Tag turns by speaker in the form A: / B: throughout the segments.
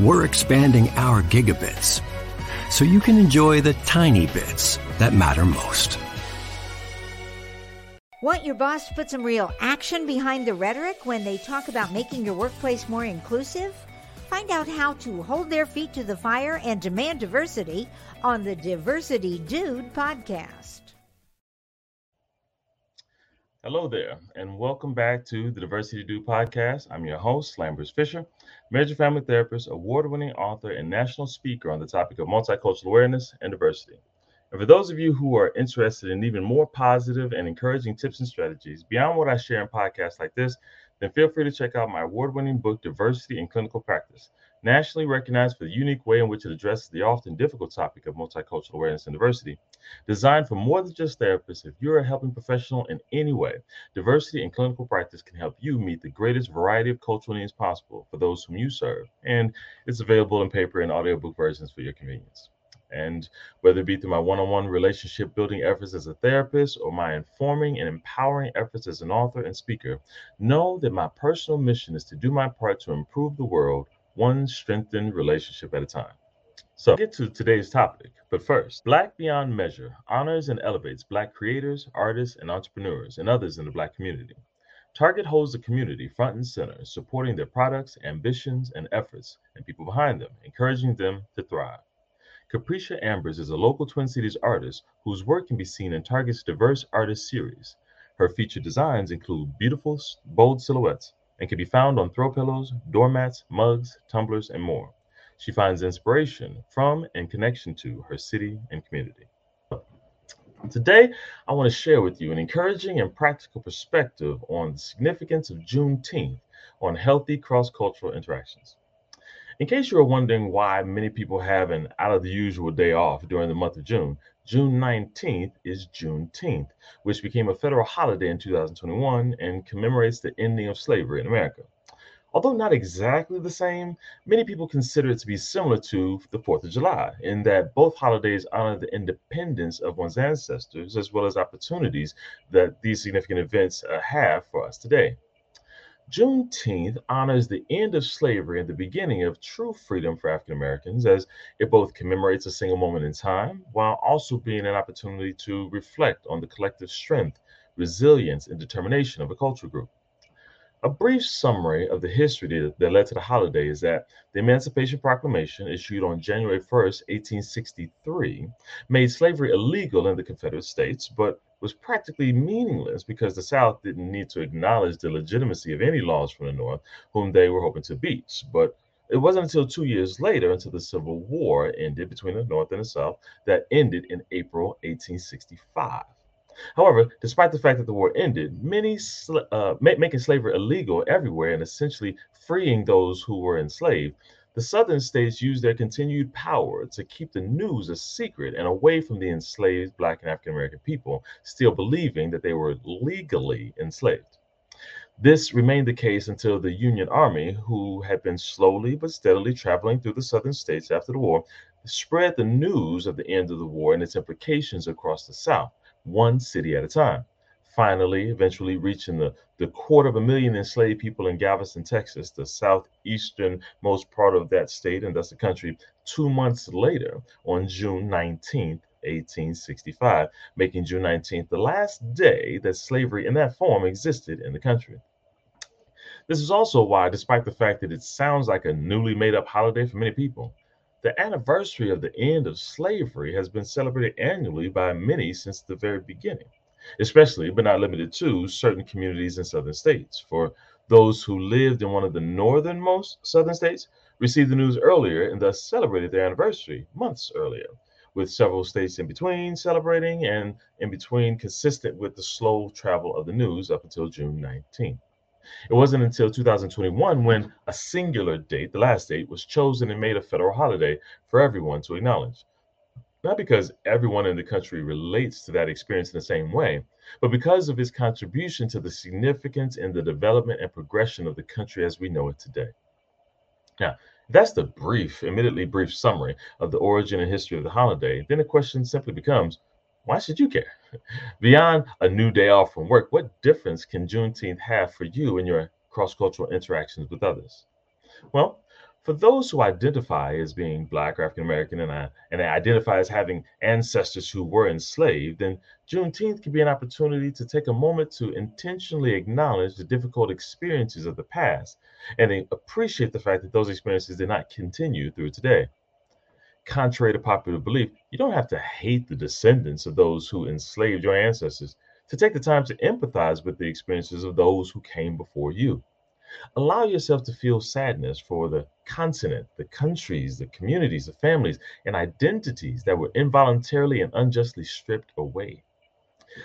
A: We're expanding our gigabits so you can enjoy the tiny bits that matter most.
B: Want your boss to put some real action behind the rhetoric when they talk about making your workplace more inclusive? Find out how to hold their feet to the fire and demand diversity on the Diversity Dude podcast.
C: Hello there, and welcome back to the Diversity Dude podcast. I'm your host, Lambers Fisher, marriage family therapist, award winning author, and national speaker on the topic of multicultural awareness and diversity. And for those of you who are interested in even more positive and encouraging tips and strategies beyond what I share in podcasts like this, then feel free to check out my award winning book, Diversity in Clinical Practice nationally recognized for the unique way in which it addresses the often difficult topic of multicultural awareness and diversity. Designed for more than just therapists, if you're a helping professional in any way, diversity in clinical practice can help you meet the greatest variety of cultural needs possible for those whom you serve. And it's available in paper and audiobook versions for your convenience. And whether it be through my one on one relationship building efforts as a therapist or my informing and empowering efforts as an author and speaker, know that my personal mission is to do my part to improve the world one strengthened relationship at a time. So, get to today's topic. But first, Black Beyond Measure honors and elevates Black creators, artists, and entrepreneurs and others in the Black community. Target holds the community front and center, supporting their products, ambitions, and efforts, and people behind them, encouraging them to thrive. Capricia Ambers is a local Twin Cities artist whose work can be seen in Target's diverse artist series. Her featured designs include beautiful, bold silhouettes, and can be found on throw pillows, doormats, mugs, tumblers, and more. She finds inspiration from and connection to her city and community. Today, I want to share with you an encouraging and practical perspective on the significance of Juneteenth on healthy cross cultural interactions. In case you are wondering why many people have an out of the usual day off during the month of June, June 19th is Juneteenth, which became a federal holiday in 2021 and commemorates the ending of slavery in America. Although not exactly the same, many people consider it to be similar to the 4th of July, in that both holidays honor the independence of one's ancestors as well as opportunities that these significant events uh, have for us today. Juneteenth honors the end of slavery and the beginning of true freedom for African Americans, as it both commemorates a single moment in time while also being an opportunity to reflect on the collective strength, resilience, and determination of a cultural group. A brief summary of the history that, led to the holiday is that the Emancipation Proclamation, issued on January 1st, 1863, made slavery illegal in the Confederate States, but was practically meaningless because the South didn't need to acknowledge the legitimacy of any laws from the North, whom they were hoping to beat. But it wasn't until two years later, until the Civil War ended between the North and the South, that ended in April 1865. However, despite the fact that the war ended, many uh, making slavery illegal everywhere and essentially freeing those who were enslaved, the Southern states used their continued power to keep the news a secret and away from the enslaved Black and African American people, still believing that they were legally enslaved. This remained the case until the Union Army, who had been slowly but steadily traveling through the Southern states after the war, spread the news of the end of the war and its implications across the South one city at a time. Finally, eventually reaching the, the quarter of a million enslaved people in Galveston, Texas, the southeasternmost part of that state and thus the country, two months later on June 19th, 1865, making June 19th the last day that slavery in that form existed in the country. This is also why, despite the fact that it sounds like a newly made up holiday for many people, the anniversary of the end of slavery has been celebrated annually by many since the very beginning. especially but not limited to certain communities in southern states. For those who lived in one of the northernmost southern states, received the news earlier and thus celebrated their anniversary months earlier, with several states in between celebrating and in between consistent with the slow travel of the news up until June 19. It wasn't until 2021 when a singular date, the last date, was chosen and made a federal holiday for everyone to acknowledge. Not because everyone in the country relates to that experience in the same way, but because of his contribution to the significance in the development and progression of the country as we know it today. Now, that's the brief, admittedly brief summary of the origin and history of the holiday. Then the question simply becomes why should you care? Beyond a new day off from work, what difference can Juneteenth have for you in your cross cultural interactions with others? Well, for those who identify as being Black or African American and, uh, and identify as having ancestors who were enslaved, then Juneteenth can be an opportunity to take a moment to intentionally acknowledge the difficult experiences of the past and appreciate the fact that those experiences did not continue through today. Contrary to popular belief, you don't have to hate the descendants of those who enslaved your ancestors to take the time to empathize with the experiences of those who came before you. Allow yourself to feel sadness for the continent, the countries, the communities, the families, and identities that were involuntarily and unjustly stripped away.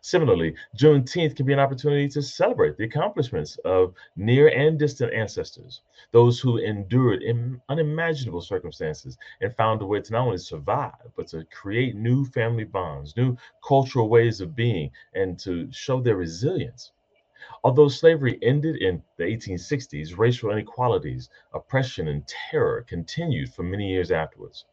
C: Similarly, Juneteenth can be an opportunity to celebrate the accomplishments of near and distant ancestors, those who endured unimaginable circumstances and found a way to not only survive, but to create new family bonds, new cultural ways of being, and to show their resilience. Although slavery ended in the 1860s, racial inequalities, oppression, and terror continued for many years afterwards.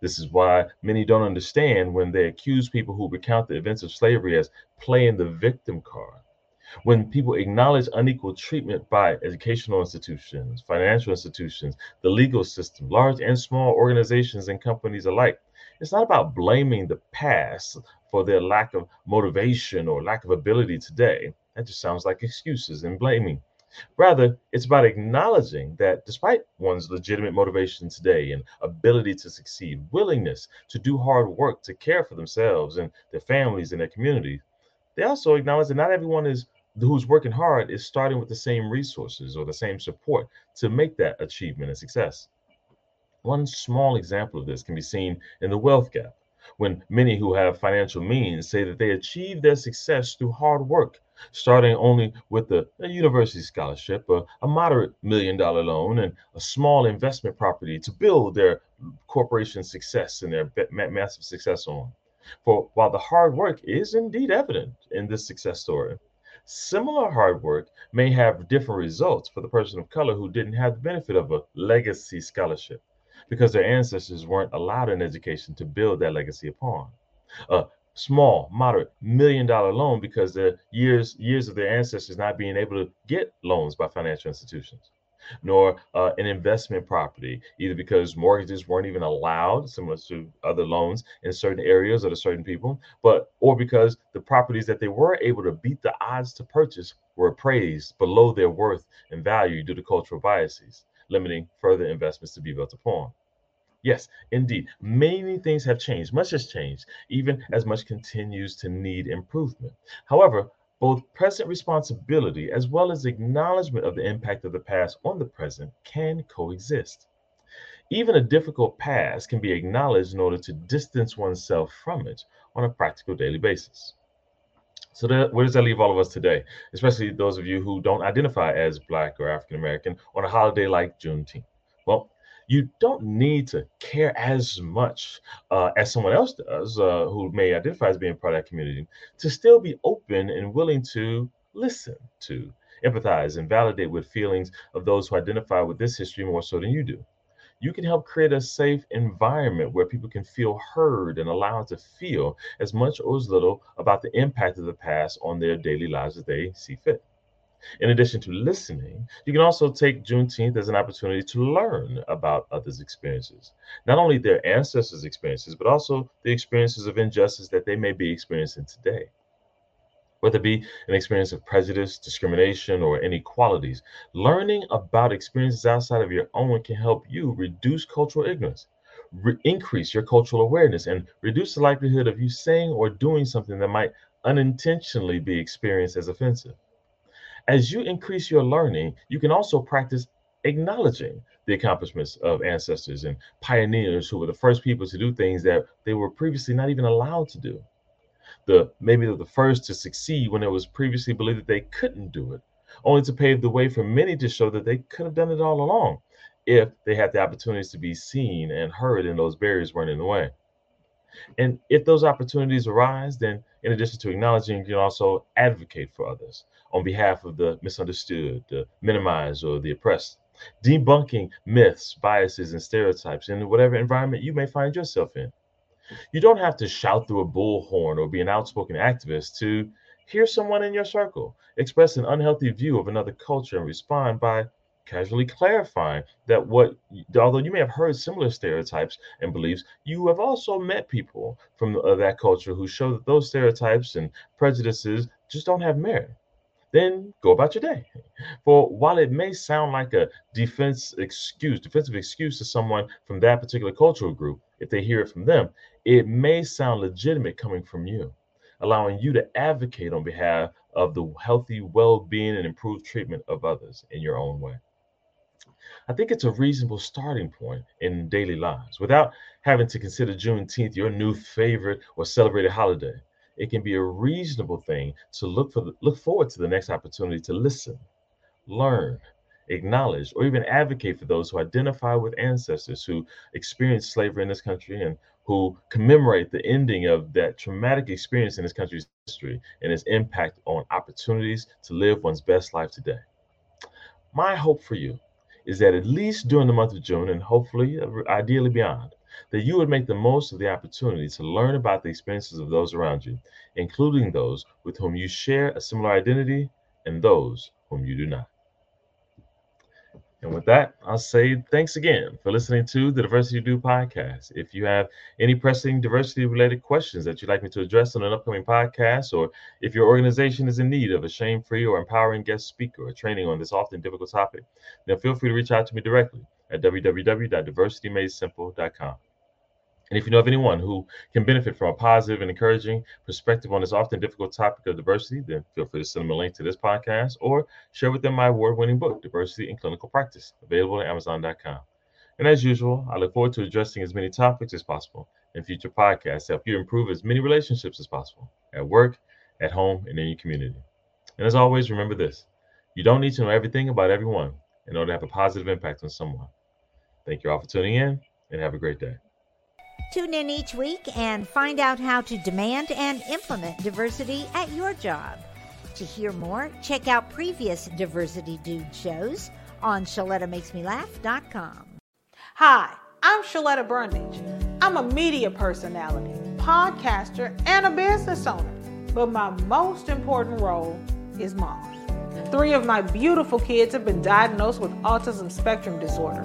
C: This is why many don't understand when they accuse people who recount the events of slavery as playing the victim card. When people acknowledge unequal treatment by educational institutions, financial institutions, the legal system, large and small organizations and companies alike, it's not about blaming the past for their lack of motivation or lack of ability today. That just sounds like excuses and blaming. Rather, it's about acknowledging that despite one's legitimate motivation today and ability to succeed, willingness to do hard work to care for themselves and their families and their communities, they also acknowledge that not everyone is who's working hard is starting with the same resources or the same support to make that achievement a success. One small example of this can be seen in the wealth gap, when many who have financial means say that they achieve their success through hard work starting only with a, a university scholarship, a, a moderate million dollar loan, and a small investment property to build their corporation success and their massive success on. For while the hard work is indeed evident in this success story, similar hard work may have different results for the person of color who didn't have the benefit of a legacy scholarship because their ancestors weren't allowed an education to build that legacy upon. Uh, small, moderate, million dollar loan because the years years of their ancestors not being able to get loans by financial institutions, nor uh, an investment property, either because mortgages weren't even allowed, similar to other loans in certain areas or to certain people, but or because the properties that they were able to beat the odds to purchase were appraised below their worth and value due to cultural biases, limiting further investments to be built upon. Yes, indeed. Many things have changed. Much has changed, even as much continues to need improvement. However, both present responsibility as well as acknowledgement of the impact of the past on the present can coexist. Even a difficult past can be acknowledged in order to distance oneself from it on a practical daily basis. So, that, where does that leave all of us today, especially those of you who don't identify as Black or African American on a holiday like Juneteenth? You don't need to care as much uh, as someone else does uh, who may identify as being part of that community to still be open and willing to listen to empathize and validate with feelings of those who identify with this history more so than you do you can help create a safe environment where people can feel heard and allowed to feel as much or as little about the impact of the past on their daily lives as they see fit. In addition to listening, you can also take Juneteenth as an opportunity to learn about others' experiences, not only their ancestors' experiences, but also the experiences of injustice that they may be experiencing today. Whether it be an experience of prejudice, discrimination, or inequalities, learning about experiences outside of your own can help you reduce cultural ignorance, re- increase your cultural awareness, and reduce the likelihood of you saying or doing something that might unintentionally be experienced as offensive. As you increase your learning, you can also practice acknowledging the accomplishments of ancestors and pioneers who were the first people to do things that they were previously not even allowed to do. The maybe the first to succeed when it was previously believed that they couldn't do it, only to pave the way for many to show that they could have done it all along if they had the opportunities to be seen and heard and those barriers weren't in the way. And if those opportunities arise, then in addition to acknowledging, you can also advocate for others on behalf of the misunderstood, the minimized, or the oppressed, debunking myths, biases, and stereotypes in whatever environment you may find yourself in. You don't have to shout through a bullhorn or be an outspoken activist to hear someone in your circle express an unhealthy view of another culture and respond by casually clarifying that what although you may have heard similar stereotypes and beliefs you have also met people from that culture who show that those stereotypes and prejudices just don't have merit. Then go about your day. For while it may sound like a defense excuse defensive excuse to someone from that particular cultural group if they hear it from them it may sound legitimate coming from you allowing you to advocate on behalf of the healthy well-being and improved treatment of others in your own way I think it's a reasonable starting point in daily lives without having to consider Juneteenth your new favorite or celebrated holiday. It can be a reasonable thing to look for the, look forward to the next opportunity to listen, learn, acknowledge, or even advocate for those who identify with ancestors who experienced slavery in this country and who commemorate the ending of that traumatic experience in this country's history and its impact on opportunities to live one's best life today. My hope for you is that at least during the month of June and hopefully uh, ideally beyond, that you would make the most of the opportunity to learn about the experiences of those around you, including those with whom you share a similar identity and those whom you do not. And with that, I'll say thanks again for listening to the Diversity Dude podcast. If you have any pressing diversity related questions that you'd like me to address on an upcoming podcast, or if your organization is in need of a shame free or empowering guest speaker or training on this often difficult topic, then feel free to reach out to me directly at www.diversitymadesimple.com. And if you know of anyone who can benefit from a positive and encouraging perspective on this often difficult topic of diversity, then feel free to send them a link to this podcast or share with them my award winning book, Diversity in Clinical Practice, available at Amazon.com. And as usual, I look forward to addressing as many topics as possible in future podcasts to help you improve as many relationships as possible at work, at home, and in your community. And as always, remember this you don't need to know everything about everyone in order to have a positive impact on someone. Thank you all for tuning in and have a great day.
B: Tune in each week and find out how to demand and implement diversity at your job. To hear more, check out previous Diversity Dude shows on ShalettaMakesMeLaugh.com.
D: Hi, I'm Shaletta Brundage. I'm a media personality, podcaster, and a business owner. But my most important role is mom. Three of my beautiful kids have been diagnosed with autism spectrum disorder.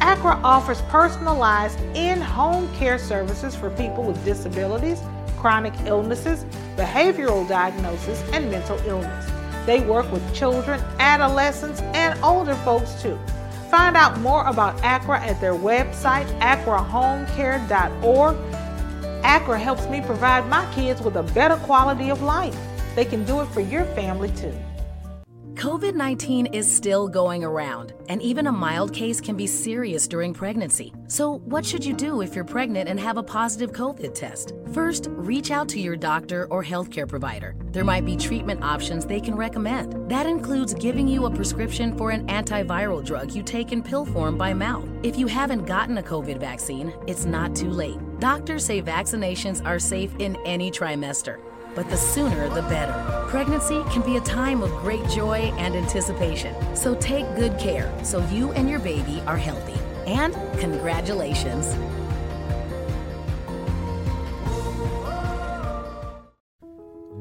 D: ACRA offers personalized in home care services for people with disabilities, chronic illnesses, behavioral diagnosis, and mental illness. They work with children, adolescents, and older folks too. Find out more about ACRA at their website, acrahomecare.org. ACRA helps me provide my kids with a better quality of life. They can do it for your family too.
E: COVID 19 is still going around, and even a mild case can be serious during pregnancy. So, what should you do if you're pregnant and have a positive COVID test? First, reach out to your doctor or healthcare provider. There might be treatment options they can recommend. That includes giving you a prescription for an antiviral drug you take in pill form by mouth. If you haven't gotten a COVID vaccine, it's not too late. Doctors say vaccinations are safe in any trimester but the sooner the better. Pregnancy can be a time of great joy and anticipation, so take good care so you and your baby are healthy. And congratulations!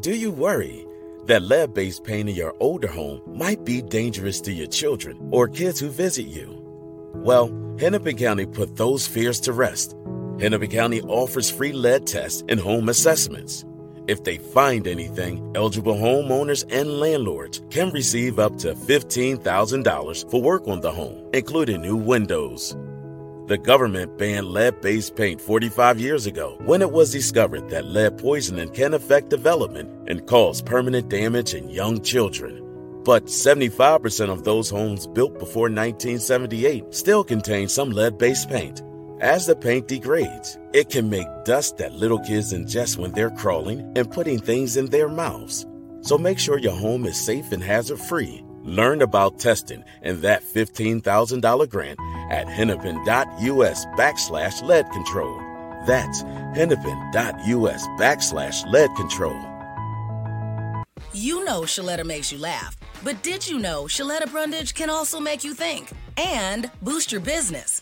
F: Do you worry? that lead based paint in your older home might be dangerous to your children or kids who visit you. Well, Hennepin County put those fears to rest. Hennepin County offers free lead tests and home assessments. If they find anything, eligible homeowners and landlords can receive up to $15,000 for work on the home, including new windows. The government banned lead based paint 45 years ago when it was discovered that lead poisoning can affect development and cause permanent damage in young children. But 75% of those homes built before 1978 still contain some lead based paint. As the paint degrades, it can make dust that little kids ingest when they're crawling and putting things in their mouths. So make sure your home is safe and hazard free. Learn about testing and that $15,000 grant at hennepin.us backslash lead control. That's hennepin.us backslash lead control.
E: You know Shaletta makes you laugh, but did you know Shaletta Brundage can also make you think and boost your business?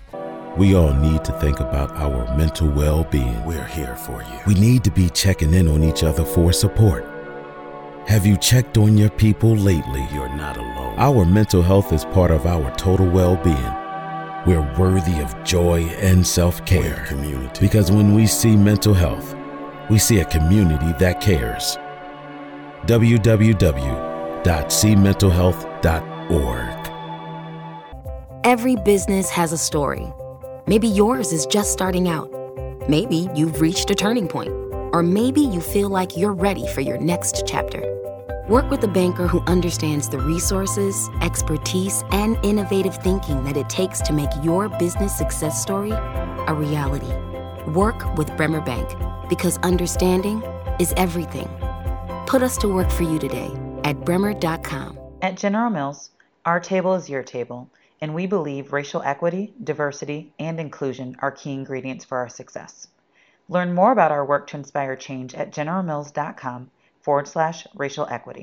G: We all need to think about our mental well being.
H: We're here for you.
G: We need to be checking in on each other for support. Have you checked on your people lately?
H: You're not alone.
G: Our mental health is part of our total well being. We're worthy of joy and self care.
H: Community.
G: Because when we see mental health, we see a community that cares. www.cmentalhealth.org.
I: Every business has a story. Maybe yours is just starting out. Maybe you've reached a turning point. Or maybe you feel like you're ready for your next chapter. Work with a banker who understands the resources, expertise, and innovative thinking that it takes to make your business success story a reality. Work with Bremer Bank because understanding is everything. Put us to work for you today at bremer.com.
J: At General Mills, our table is your table, and we believe racial equity, diversity, and inclusion are key ingredients for our success. Learn more about our work to inspire change at generalmills.com forward slash racial equity.